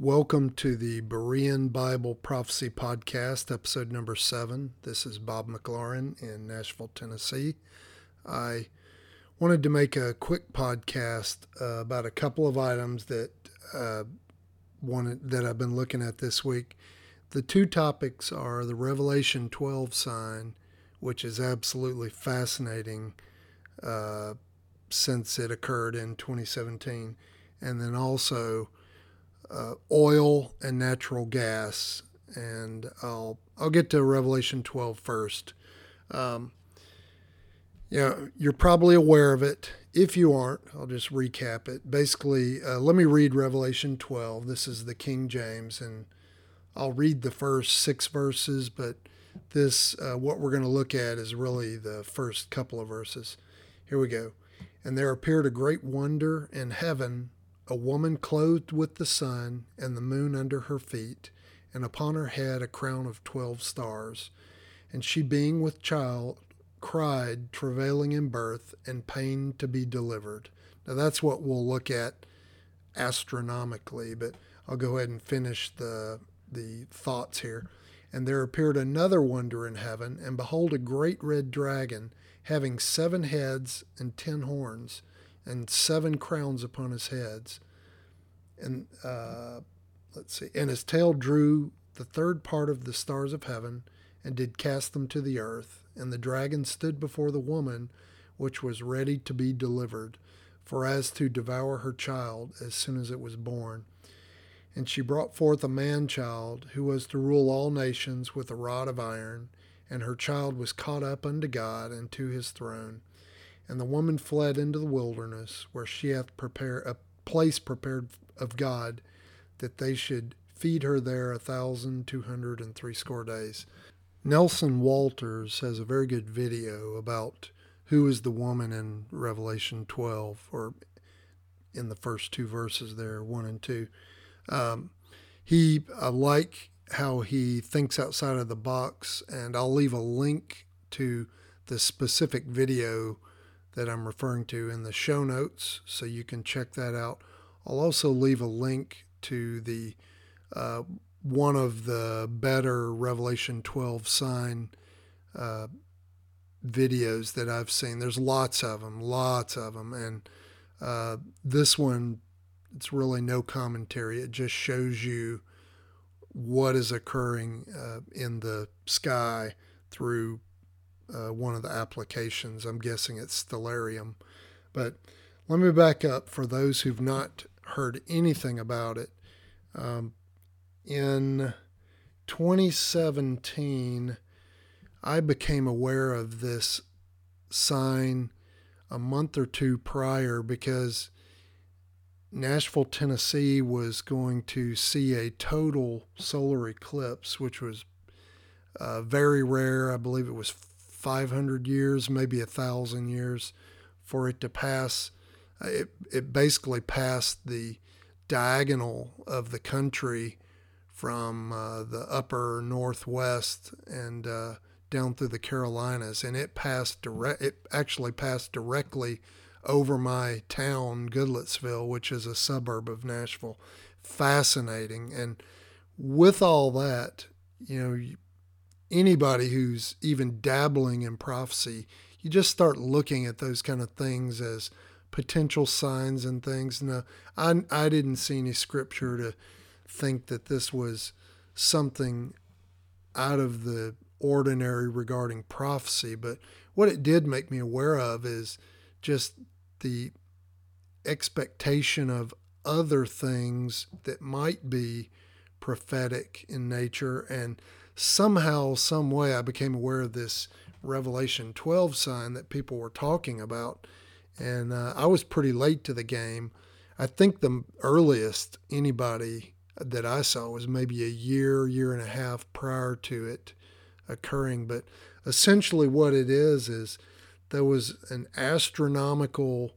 Welcome to the Berean Bible Prophecy Podcast, episode number seven. This is Bob McLaurine in Nashville, Tennessee. I wanted to make a quick podcast uh, about a couple of items that uh, wanted that I've been looking at this week. The two topics are the Revelation 12 sign, which is absolutely fascinating uh, since it occurred in 2017, and then also uh, oil and natural gas. And I'll I'll get to Revelation 12 first. Um, yeah, you're probably aware of it. If you aren't, I'll just recap it. Basically, uh, let me read Revelation 12. This is the King James, and I'll read the first six verses, but this, uh, what we're going to look at, is really the first couple of verses. Here we go. And there appeared a great wonder in heaven a woman clothed with the sun and the moon under her feet, and upon her head a crown of twelve stars. And she, being with child, cried, travailing in birth, and pain to be delivered. Now that's what we'll look at astronomically, but I'll go ahead and finish the the thoughts here. And there appeared another wonder in heaven, and behold, a great red dragon, having seven heads and ten horns, and seven crowns upon his heads. And uh, let's see, and his tail drew the third part of the stars of heaven, and did cast them to the earth. And the dragon stood before the woman, which was ready to be delivered, for as to devour her child as soon as it was born. And she brought forth a man child, who was to rule all nations with a rod of iron, and her child was caught up unto God and to his throne. And the woman fled into the wilderness, where she hath prepared a place prepared of God, that they should feed her there a thousand two hundred and threescore days. Nelson Walters has a very good video about who is the woman in Revelation 12, or in the first two verses there, one and two. Um, he, I like how he thinks outside of the box, and I'll leave a link to the specific video that I'm referring to in the show notes so you can check that out. I'll also leave a link to the uh, one of the better Revelation 12 sign uh, videos that I've seen. There's lots of them, lots of them, and uh, this one it's really no commentary. It just shows you what is occurring uh, in the sky through uh, one of the applications. I'm guessing it's Stellarium. But let me back up for those who've not heard anything about it. Um, in 2017, I became aware of this sign a month or two prior because Nashville, Tennessee was going to see a total solar eclipse, which was uh, very rare. I believe it was 500 years, maybe a thousand years, for it to pass. It, it basically passed the diagonal of the country from uh, the upper northwest and uh, down through the Carolinas, and it passed direct. It actually passed directly over my town, Goodlettsville, which is a suburb of Nashville. Fascinating. And with all that, you know, anybody who's even dabbling in prophecy, you just start looking at those kind of things as potential signs and things. No, I, I didn't see any scripture to think that this was something out of the ordinary regarding prophecy, but what it did make me aware of is just the expectation of other things that might be prophetic in nature and somehow some way i became aware of this revelation 12 sign that people were talking about. And uh, i was pretty late to the game. I think the earliest anybody that i saw was maybe a year year and a half prior to it occurring. But essentially what it is is there was an astronomical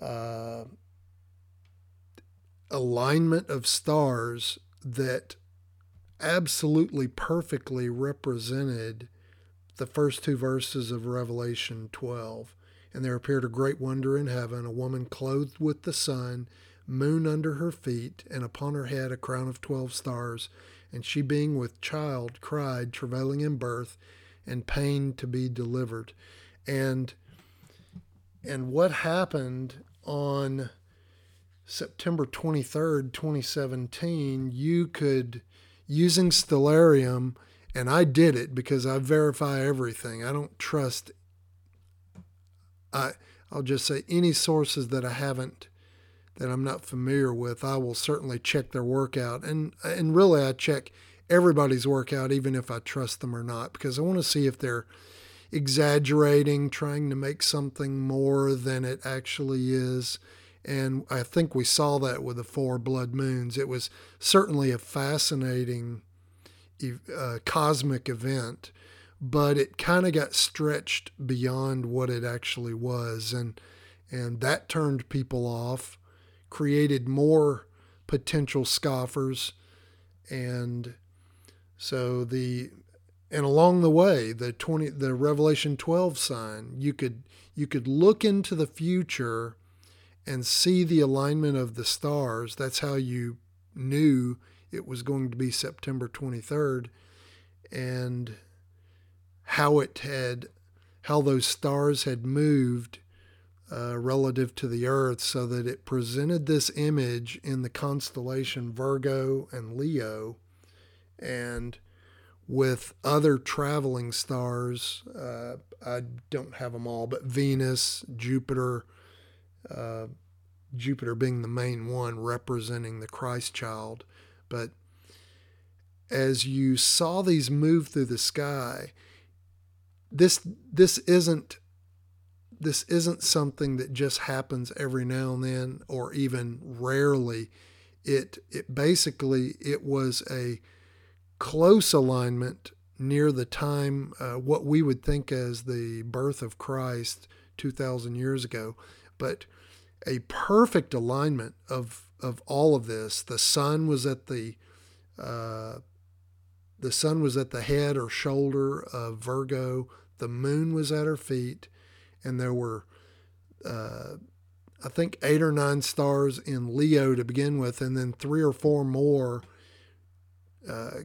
uh, alignment of stars that absolutely perfectly represented the first two verses of Revelation 12. And there appeared a great wonder in heaven, a woman clothed with the sun, moon under her feet, and upon her head a crown of twelve stars. And she, being with child, cried, travailing in birth, and pain to be delivered. And and what happened on September 23rd, 2017, you could, using Stellarium, and I did it because I verify everything. I don't trust, I, I'll just say any sources that I haven't, that I'm not familiar with, I will certainly check their workout. And, and really, I check everybody's workout, even if I trust them or not, because I want to see if they're exaggerating, trying to make something more than it actually is. And I think we saw that with the four blood moons. It was certainly a fascinating uh, cosmic event, but it kind of got stretched beyond what it actually was. And, and that turned people off, created more potential scoffers. And so the and along the way the 20 the revelation 12 sign you could you could look into the future and see the alignment of the stars that's how you knew it was going to be September 23rd and how it had how those stars had moved uh, relative to the earth so that it presented this image in the constellation Virgo and Leo and with other traveling stars. Uh, I don't have them all, but Venus, Jupiter, Jupiter being the main one representing the Christ child. But as you saw these move through the sky, this this isn't this isn't something that just happens every now and then or even rarely. It it basically it was a close alignment near the time, uh, what we would think as the birth of Christ 2,000 years ago, but a perfect alignment of, of all of this. The sun was at the uh, the sun was at the head or shoulder of Virgo. The moon was at her feet, and there were, uh, I think, eight or nine stars in Leo to begin with, and then three or four more uh,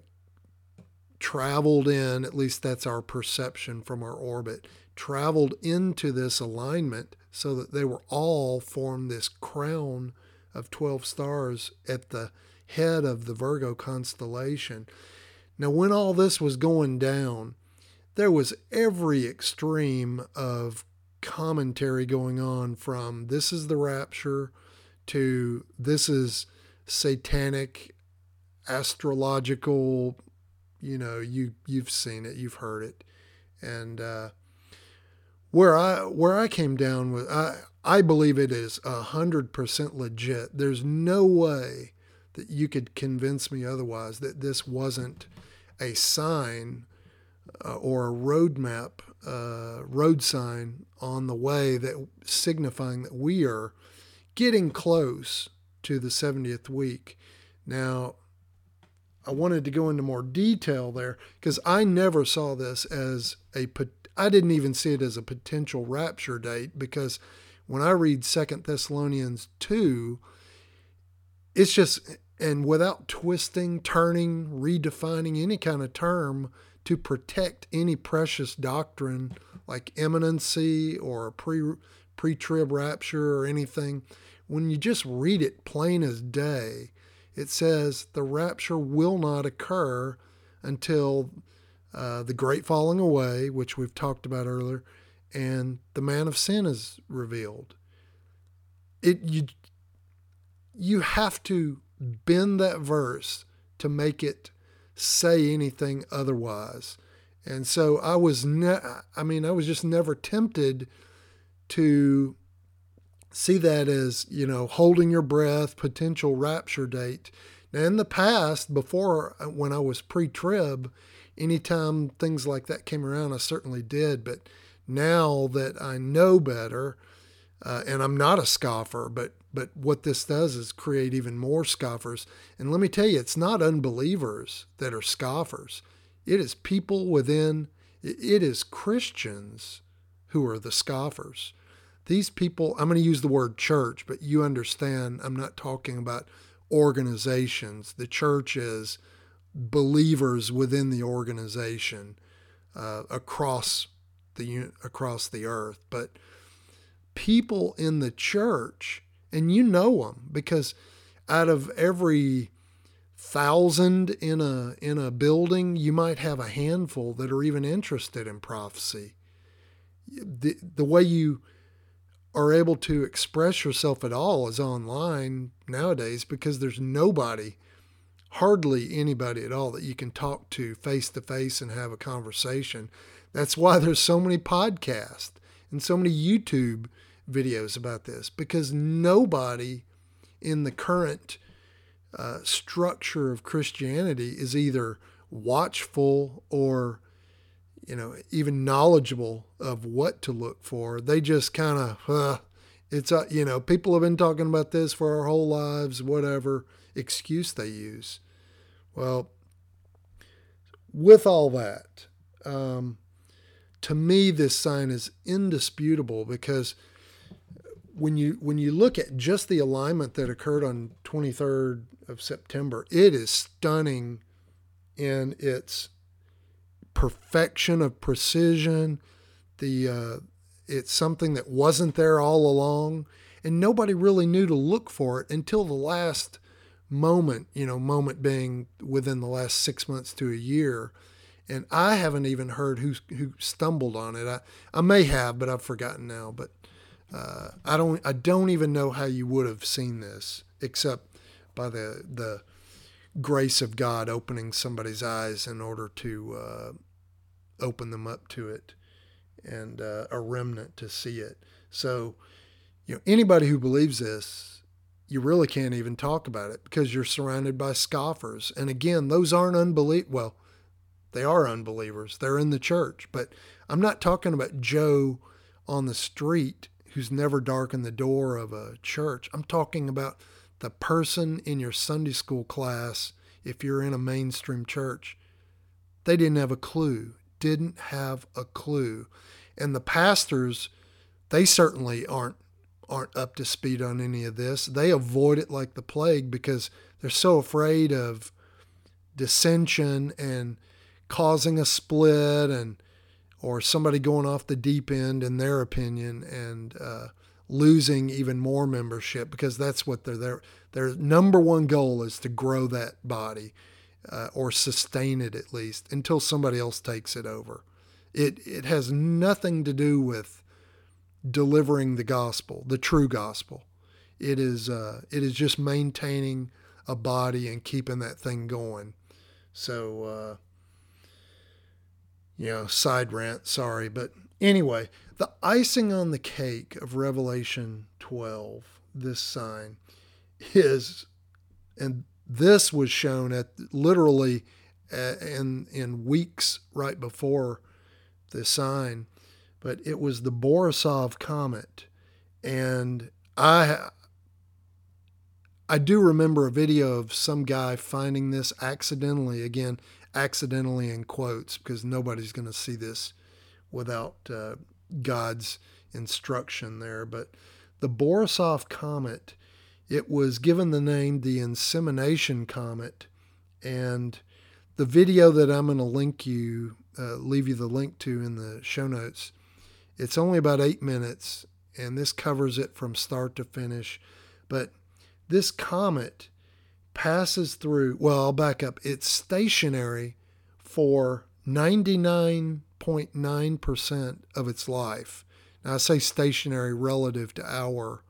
traveled in, at least that's our perception from our orbit, traveled into this alignment so that they were all formed this crown of 12 stars at the head of the Virgo constellation. Now, when all this was going down, there was every extreme of commentary going on from this is the rapture to this is satanic astrological you know you you've seen it you've heard it. And uh, where i where i came down with i i believe it is a hundred percent legit. There's no way that you could convince me otherwise that this wasn't a sign uh, or a roadmap uh, road sign on the way that signifying that we are getting close to the 70th week. Now I wanted to go into more detail there because I never saw this as a I didn't even see it as a potential rapture date because when I read Second Thessalonians 2 it's just and without twisting, turning, redefining any kind of term to protect any precious doctrine like imminency or pre pre-trib rapture or anything when you just read it plain as day it says the rapture will not occur until uh, the great falling away, which we've talked about earlier, and the man of sin is revealed. It you you have to bend that verse to make it say anything otherwise. And so I was ne- I mean I was just never tempted to see that as, you know, holding your breath, potential rapture date. Now, in the past, before uh, when I was pre trib, anytime things like that came around, I certainly did. But now that I know better, uh, and I'm not a scoffer, but but what this does is create even more scoffers. And let me tell you, it's not unbelievers that are scoffers. It is people within. It is Christians who are the scoffers these people, I'm going to use the word church, but you understand I'm not talking about organizations. The church is believers within the organization uh, across the across the earth, but people in the church, and you know them because out of every thousand in a in a building, you might have a handful that are even interested in prophecy. The the way you are able to express yourself at all is online nowadays because there's nobody, hardly anybody at all that you can talk to face to face and have a conversation. That's why there's so many podcasts and so many YouTube videos about this because nobody in the current uh, structure of Christianity is either watchful or you know even knowledgeable of what to look for. They just kind of uh, it's uh, you know people have been talking about this for our whole lives, whatever excuse they use. Well, with all that, um, to me, this sign is indisputable because when you when you look at just the alignment that occurred on 23rd of September, it is stunning in its perfection of precision. The uh, it's something that wasn't there all along, and nobody really knew to look for it until the last moment. You know, moment being within the last six months to a year. And I haven't even heard who who stumbled on it. I, I may have, but I've forgotten now. But uh, I don't I don't even know how you would have seen this except by the the grace of God opening somebody's eyes in order to uh, open them up to it and uh, a remnant to see it. So, you know, anybody who believes this, you really can't even talk about it because you're surrounded by scoffers. And again, those aren't unbelief. Well, they are unbelievers. They're in the church, but I'm not talking about Joe on the street who's never darkened the door of a church. I'm talking about the person in your Sunday school class, if you're in a mainstream church, they didn't have a clue, didn't have a clue. And the pastors, they certainly aren't aren't up to speed on any of this. They avoid it like the plague because they're so afraid of dissension and causing a split and or somebody going off the deep end in their opinion and uh, losing even more membership because that's what their their their number one goal is to grow that body uh, or sustain it at least until somebody else takes it over. It it has nothing to do with delivering the gospel, the true gospel. It is uh, it is just maintaining a body and keeping that thing going. So uh, you know, side rant, sorry. But anyway, the icing on the cake of Revelation 12, this sign, is, and this was shown at literally uh, in, in weeks right before the sign, but it was the Borisov comet. And I, I do remember a video of some guy finding this accidentally. Again, accidentally in quotes because nobody's going to see this without uh, God's instruction there. But the Borisov comet, it was given the name the insemination comet, and the video that I'm going to link you, uh, leave you the link to in the show notes. It's only about eight minutes, and this covers it from start to finish. But this comet passes through, well, I'll back up. It's stationary for 99.9% of its life. Now, I say stationary relative to our,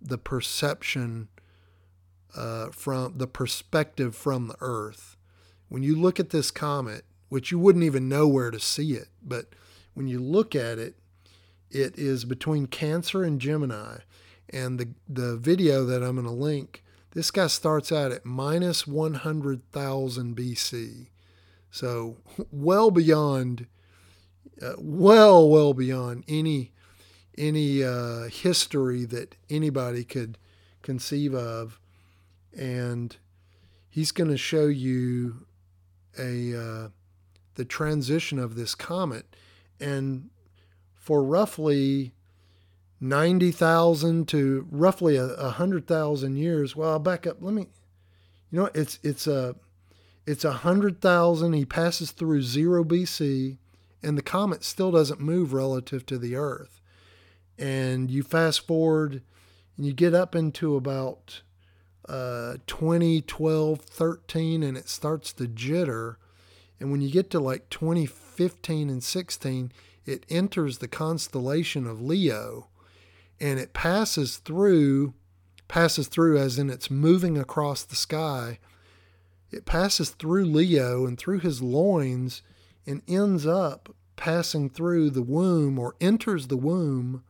the perception uh, from the perspective from the Earth. When you look at this comet, which you wouldn't even know where to see it, but when you look at it, it is between Cancer and Gemini. And the, the video that I'm going to link this guy starts out at minus 100,000 BC. So well beyond, uh, well, well beyond any any uh, history that anybody could conceive of, and he's going to show you a uh, the transition of this comet, and for roughly 90,000 to roughly a, a 100,000 years. Well, I'll back up. Let me, you know, it's, it's a, it's a 100,000. He passes through 0 BC and the comet still doesn't move relative to the Earth. And you fast forward and you get up into about uh, 2012, 13, and it starts to jitter. And when you get to like 2015 and 16, it enters the constellation of Leo and it passes through, passes through as in it's moving across the sky. It passes through Leo and through his loins and ends up passing through the womb or enters the womb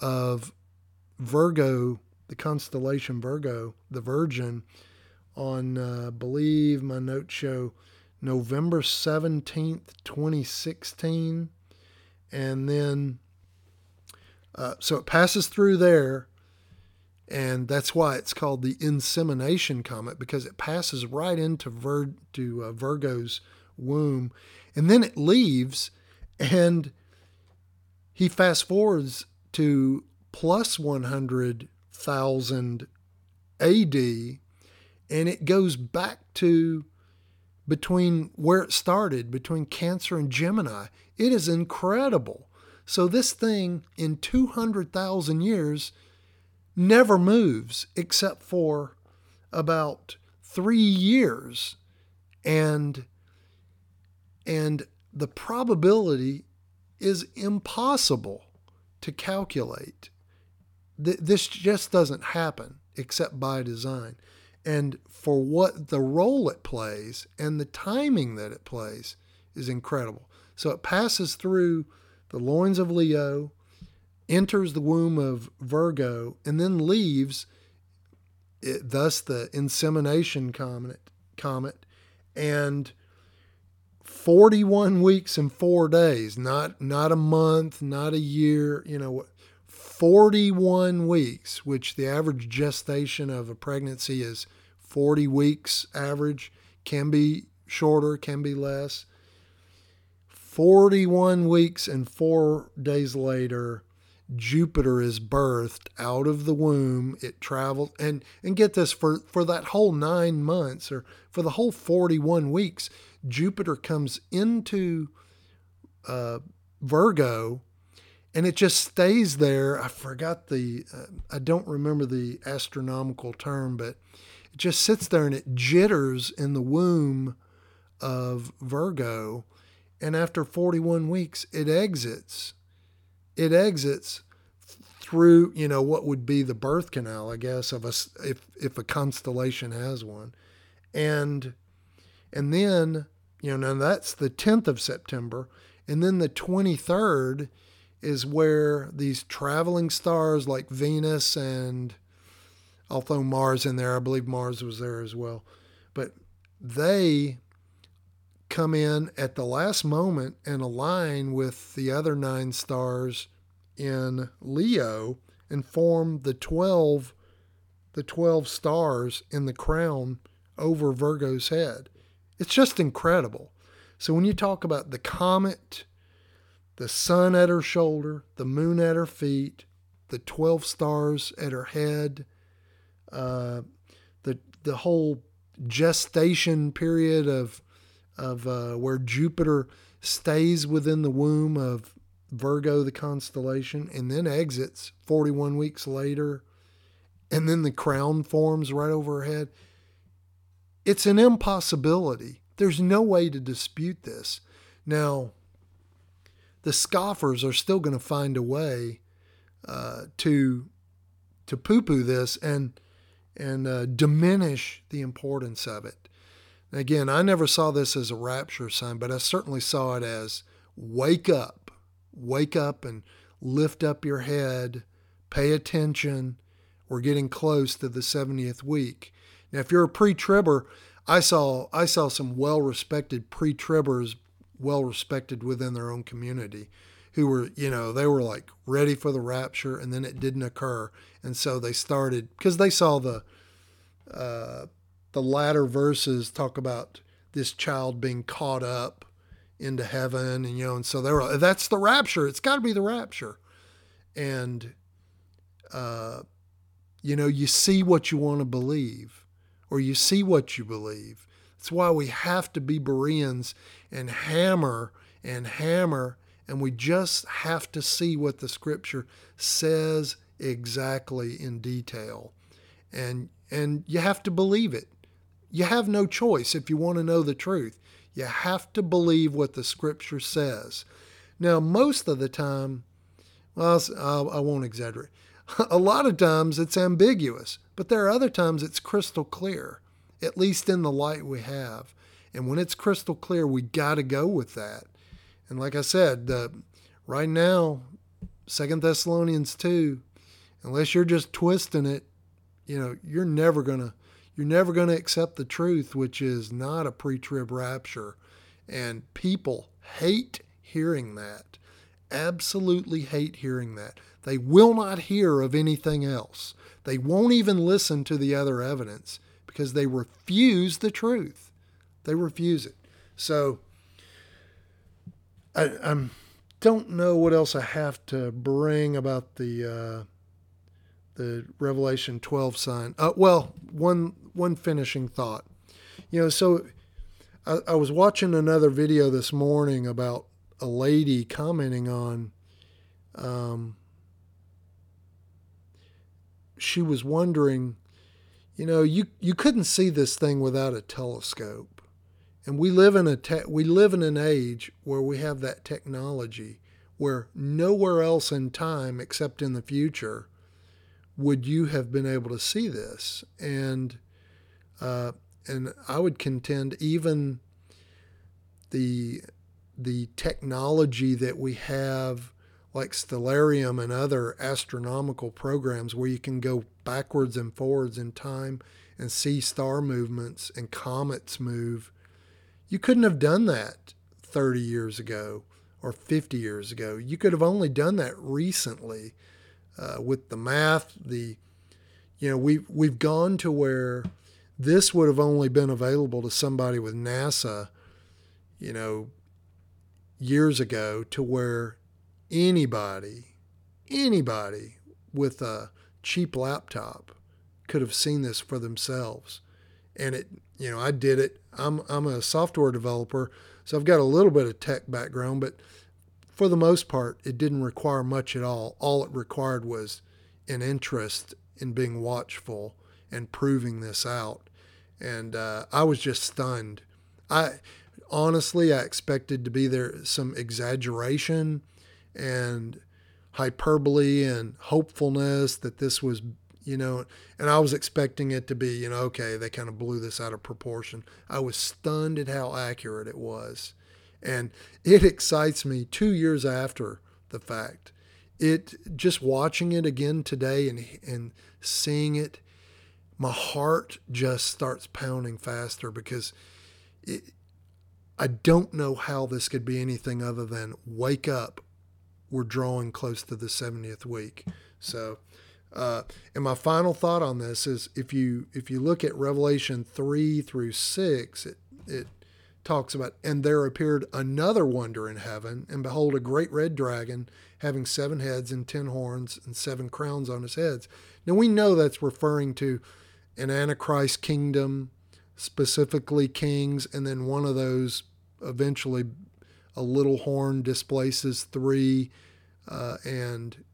of Virgo, the constellation Virgo, the Virgin, on, uh, believe my notes show November 17th, 2016. And then, uh, so it passes through there. And that's why it's called the insemination comet because it passes right into Vir- to, uh, Virgo's womb. And then it leaves and he fast forwards to plus 100,000 AD, and it goes back to between where it started, between Cancer and Gemini. It is incredible. So, this thing in 200,000 years never moves except for about three years. And, and the probability is impossible to calculate. Th- this just doesn't happen except by design. And for what the role it plays and the timing that it plays is incredible. So it passes through the loins of Leo, enters the womb of Virgo, and then leaves, it, thus the insemination comet, comet and 41 weeks and 4 days, not not a month, not a year, you know, 41 weeks, which the average gestation of a pregnancy is 40 weeks average, can be shorter, can be less. 41 weeks and 4 days later, Jupiter is birthed out of the womb. It travels and and get this for for that whole 9 months or for the whole 41 weeks, Jupiter comes into uh, Virgo and it just stays there. I forgot the, uh, I don't remember the astronomical term, but it just sits there and it jitters in the womb of Virgo. And after 41 weeks, it exits. It exits through, you know, what would be the birth canal, I guess, of a, if, if a constellation has one. And and then, you know, now that's the 10th of September. And then the 23rd is where these traveling stars like Venus and I'll throw Mars in there. I believe Mars was there as well. But they come in at the last moment and align with the other nine stars in Leo and form the 12 the 12 stars in the crown over Virgo's head. It's just incredible. So when you talk about the comet, the sun at her shoulder, the moon at her feet, the 12 stars at her head, uh, the, the whole gestation period of, of uh, where Jupiter stays within the womb of Virgo, the constellation, and then exits 41 weeks later, and then the crown forms right over her head. It's an impossibility. There's no way to dispute this. Now, the scoffers are still going to find a way uh, to to poo-poo this and and uh, diminish the importance of it. Again, I never saw this as a rapture sign, but I certainly saw it as wake up, wake up and lift up your head, pay attention. We're getting close to the 70th week. Now, if you're a pre-tribber, I saw I saw some well-respected pre-tribbers, well-respected within their own community, who were you know they were like ready for the rapture, and then it didn't occur, and so they started because they saw the uh, the latter verses talk about this child being caught up into heaven, and you know, and so they that's the rapture. It's got to be the rapture, and uh, you know, you see what you want to believe, or you see what you believe. That's why we have to be Bereans and hammer and hammer, and we just have to see what the Scripture says exactly in detail, and and you have to believe it. You have no choice if you want to know the truth. You have to believe what the Scripture says. Now, most of the time, well, uh, I won't exaggerate. A lot of times it's ambiguous, but there are other times it's crystal clear, at least in the light we have. And when it's crystal clear, we got to go with that. And like I said, right now, Second Thessalonians 2, unless you're just twisting it, you know, you're never going to you're never going to accept the truth, which is not a pre trib rapture. And people hate hearing that. Absolutely hate hearing that. They will not hear of anything else. They won't even listen to the other evidence because they refuse the truth. They refuse it. So I, I don't know what else I have to bring about the uh, the Revelation 12 sign. Uh, well, one one finishing thought. You know, so I, I was watching another video this morning about a lady commenting on. Um, she was wondering, you know, you you couldn't see this thing without a telescope, and we live in a te- we live in an age where we have that technology, where nowhere else in time except in the future would you have been able to see this, and uh, and I would contend even the the technology that we have like Stellarium and other astronomical programs where you can go backwards and forwards in time and see star movements and comets move. You couldn't have done that 30 years ago or 50 years ago. You could have only done that recently uh, with the math. The you know we've we've gone to where this would have only been available to somebody with NASA, you know, years ago to where anybody, anybody with a cheap laptop could have seen this for themselves. And it, you know, I did it. I'm I'm a software developer, so I've got a little bit of tech background, but for the most part, it didn't require much at all. All it required was an interest in being watchful and proving this out and uh, I was just stunned. I honestly I expected to be there some exaggeration and hyperbole and hopefulness that this was you know and I was expecting it to be you know okay they kind of blew this out of proportion. I was stunned at how accurate it was. And it excites me 2 years after the fact. It just watching it again today and and seeing it my heart just starts pounding faster because it, I don't know how this could be anything other than wake up. We're drawing close to the 70th week. So, uh, and my final thought on this is if you if you look at Revelation 3 through 6, it, it talks about, and there appeared another wonder in heaven, and behold, a great red dragon having seven heads and ten horns and seven crowns on his heads. Now we know that's referring to an Antichrist kingdom, specifically kings, and then one of those eventually a little horn displaces three, uh, and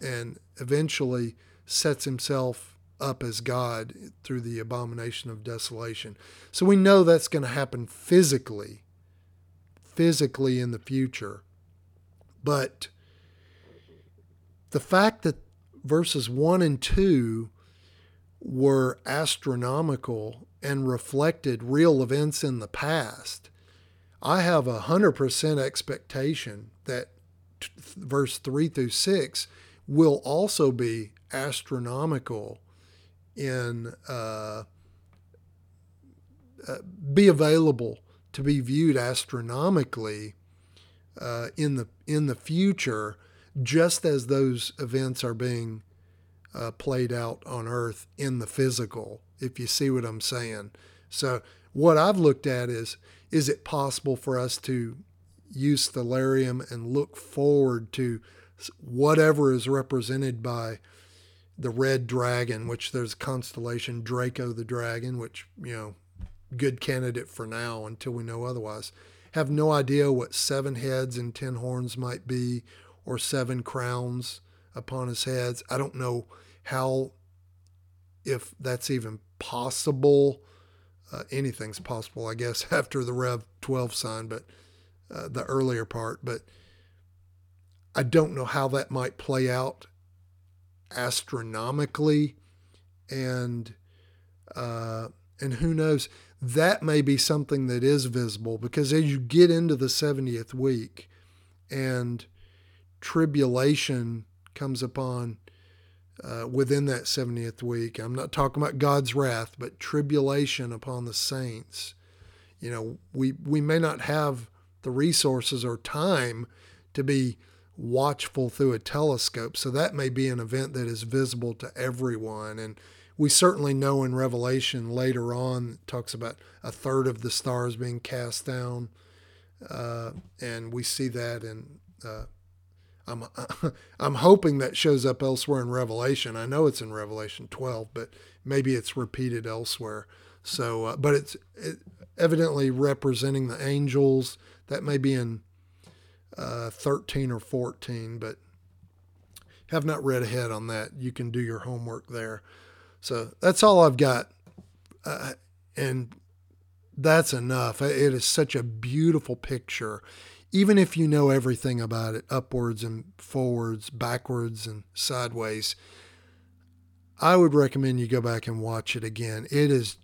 and eventually sets himself up as God through the abomination of desolation. So we know that's going to happen physically, physically in the future. But the fact that verses 1 and 2 were astronomical and reflected real events in the past, I have a 100% expectation that t- verse 3 through 6 will also be astronomical in uh, uh, be available to be viewed astronomically uh, in the in the future, just as those events are being uh, played out on Earth in the physical, if you see what I'm saying. So, what I've looked at is is it possible for us to use Stellarium and look forward to whatever is represented by, the red dragon, which there's constellation Draco the dragon, which you know, good candidate for now until we know otherwise. Have no idea what seven heads and ten horns might be, or seven crowns upon his heads. I don't know how, if that's even possible. Uh, anything's possible, I guess, after the Rev 12 sign, but uh, the earlier part. But I don't know how that might play out astronomically, and uh, and who knows? That may be something that is visible because as you get into the 70th week, and tribulation comes upon uh, within that 70th week. I'm not talking about God's wrath, but tribulation upon the saints. You know, we, we may not have the resources or time to be watchful through a telescope. So that may be an event that is visible to everyone. And we certainly know in Revelation later on, talks about a third of the stars being cast down. Uh, and we see that in. Uh, I'm I'm hoping that shows up elsewhere in Revelation. I know it's in Revelation 12, but maybe it's repeated elsewhere. So, uh, but it's it, evidently representing the angels. That may be in uh, 13 or 14, but have not read ahead on that. You can do your homework there. So that's all I've got. Uh, and that's enough. It is such a beautiful picture. Even if you know everything about it, upwards and forwards, backwards and sideways, I would recommend you go back and watch it again. It is,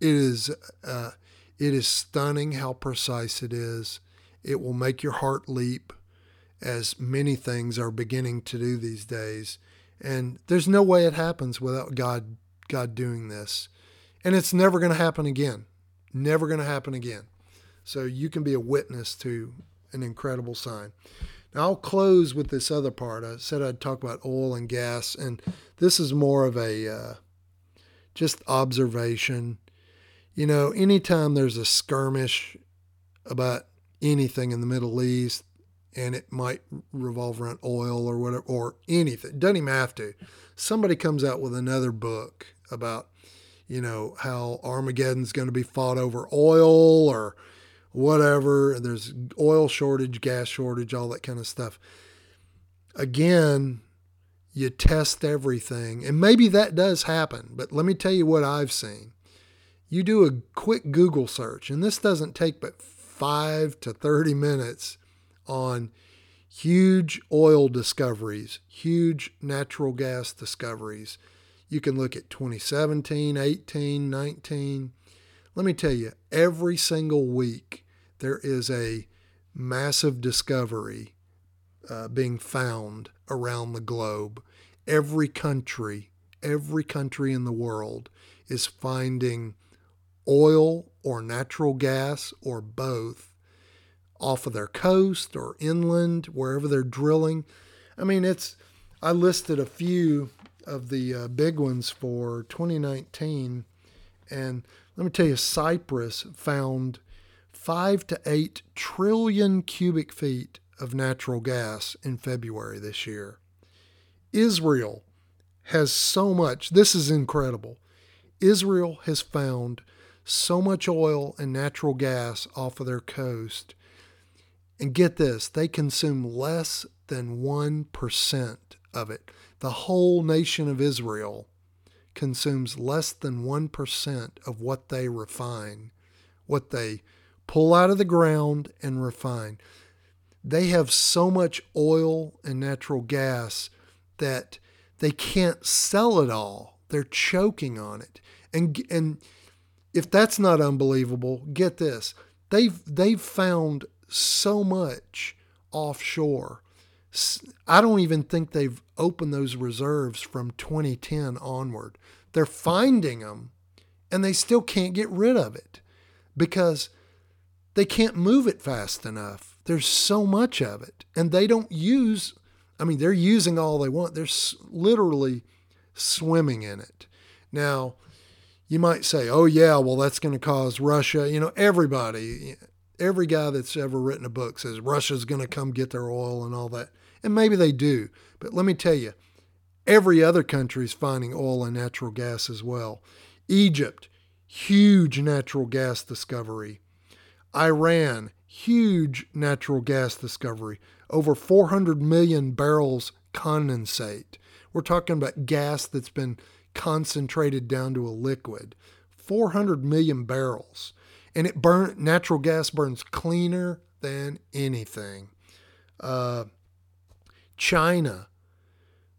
it is, uh, it is stunning how precise it is. It will make your heart leap, as many things are beginning to do these days. And there's no way it happens without God God doing this. And it's never going to happen again. Never going to happen again. So you can be a witness to an incredible sign. Now I'll close with this other part. I said I'd talk about oil and gas, and this is more of a uh, just observation. You know, anytime there's a skirmish about anything in the Middle East, and it might revolve around oil or whatever, or anything. Doesn't even have to. Somebody comes out with another book about, you know, how Armageddon's going to be fought over oil or whatever. There's oil shortage, gas shortage, all that kind of stuff. Again, you test everything, and maybe that does happen, but let me tell you what I've seen. You do a quick Google search, and this doesn't take but five to 30 minutes on huge oil discoveries, huge natural gas discoveries. You can look at 2017, 18, 19. Let me tell you, every single week there is a massive discovery uh, being found around the globe. Every country, every country in the world is finding oil or natural gas or both off of their coast or inland, wherever they're drilling. I mean, it's, I listed a few of the uh, big ones for 2019. And let me tell you, Cyprus found five to eight trillion cubic feet of natural gas in February this year. Israel has so much. This is incredible. Israel has found so much oil and natural gas off of their coast. And get this, they consume less than 1% of it. The whole nation of Israel consumes less than 1% of what they refine, what they pull out of the ground and refine. They have so much oil and natural gas that they can't sell it all. They're choking on it. And, and if that's not unbelievable, get this. They've they've found so much offshore. I don't even think they've opened those reserves from 2010 onward. They're finding them and they still can't get rid of it because they can't move it fast enough. There's so much of it and they don't use I mean they're using all they want. They're literally swimming in it. Now, you might say, oh, yeah, well, that's going to cause Russia. You know, everybody, every guy that's ever written a book says Russia's going to come get their oil and all that. And maybe they do. But let me tell you, Every other country is finding oil and natural gas as well. Egypt, huge natural gas discovery. Iran, huge natural gas discovery. Over 400 million barrels condensate. We're talking about gas that's been concentrated down to a liquid. 400 million barrels. And it burn natural gas burns cleaner than anything. Uh, China,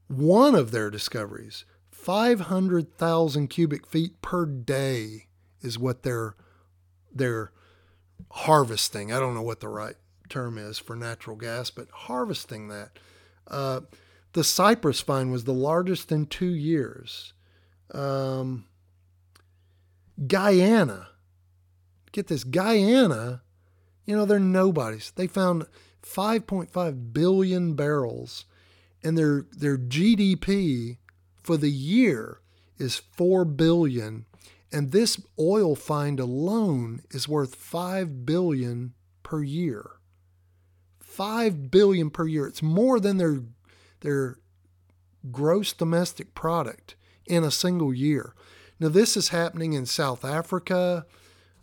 one of their discoveries, 500,000 cubic feet per day is what they're they're harvesting. I don't know what the right term is for natural gas, but harvesting that. Uh, the Cyprus find was the largest in two years. Um, Guyana, get this, Guyana, you know, they're nobodies. They found 5.5 billion barrels, and their their GDP for the year is 4 billion, and this oil find alone is worth 5 billion per year. 5 billion per year. It's more than their their gross domestic product in a single year. Now, this is happening in South Africa.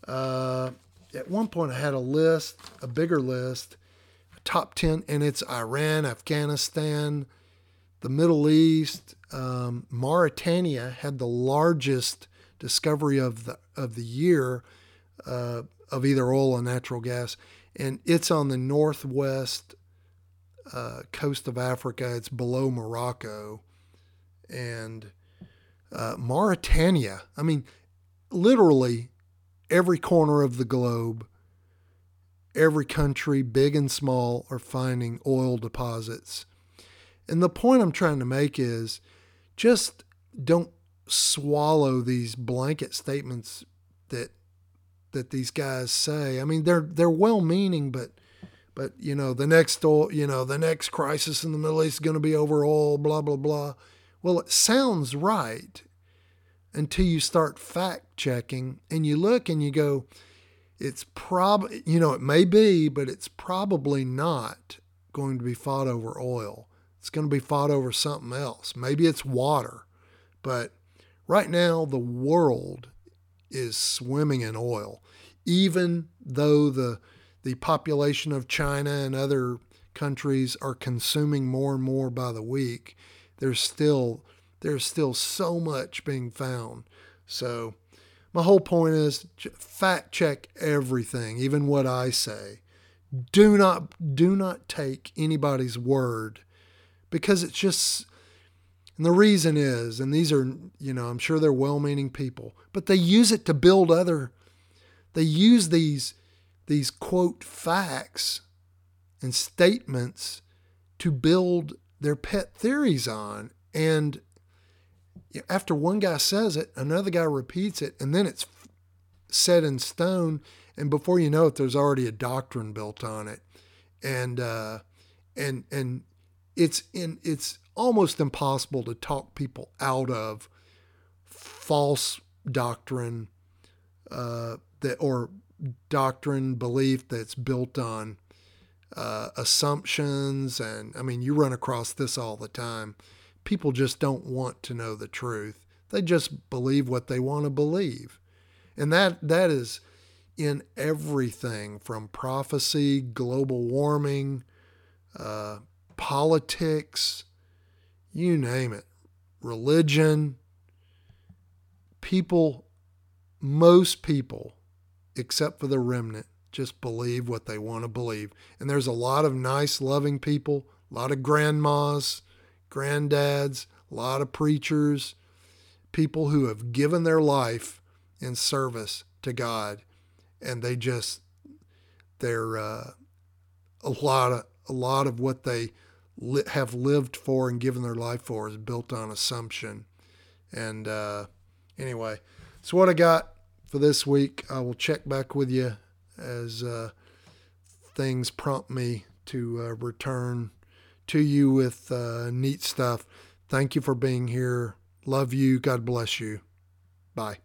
Uh, at one point, I had a list, a bigger list, top 10, and it's Iran, Afghanistan, the Middle East. Um, Mauritania had the largest discovery of the, of the year uh, of either oil or natural gas, and it's on the northwest uh, coast of Africa. It's below Morocco. And uh, Mauritania, I mean, literally every corner of the globe, every country, big and small, are finding oil deposits. And the point I'm trying to make is just don't swallow these blanket statements that that these guys say. I mean, they're they're well meaning, but but you know the next you know the next crisis in the Middle East is going to be over oil, blah blah blah. Well, it sounds right until you start fact checking and you look and you go, it's probably you know it may be, but it's probably not going to be fought over oil. It's going to be fought over something else. Maybe it's water, but right now the world is swimming in oil, even though the the population of China and other countries are consuming more and more by the week, there's still there's still so much being found. So my whole point is fact check everything, even what I say. Do not do not take anybody's word because it's just and the reason is, and these are, you know, I'm sure they're well-meaning people, but they use it to build other they use these these quote facts and statements to build their pet theories on. And after one guy says it, another guy repeats it, and then it's set in stone. And before you know it, there's already a doctrine built on it, and uh, and and it's in it's almost impossible to talk people out of false doctrine uh, that or doctrine belief that's built on uh, assumptions. And I mean, you run across this all the time. People just don't want to know the truth. They just believe what they want to believe. And that that is in everything from prophecy, global warming, uh, politics, you name it, religion. People, most people except for the remnant, just believe what they want to believe. And there's a lot of nice, loving people, a lot of grandmas, granddads, a lot of preachers, people who have given their life in service to God, and they just they're uh, a lot of a lot of what they li- have lived for and given their life for is built on assumption. And uh, anyway, so what I got for this week. I will check back with you as uh, things prompt me to uh, return to you with uh, neat stuff. Thank you for being here. Love you. God bless you. Bye.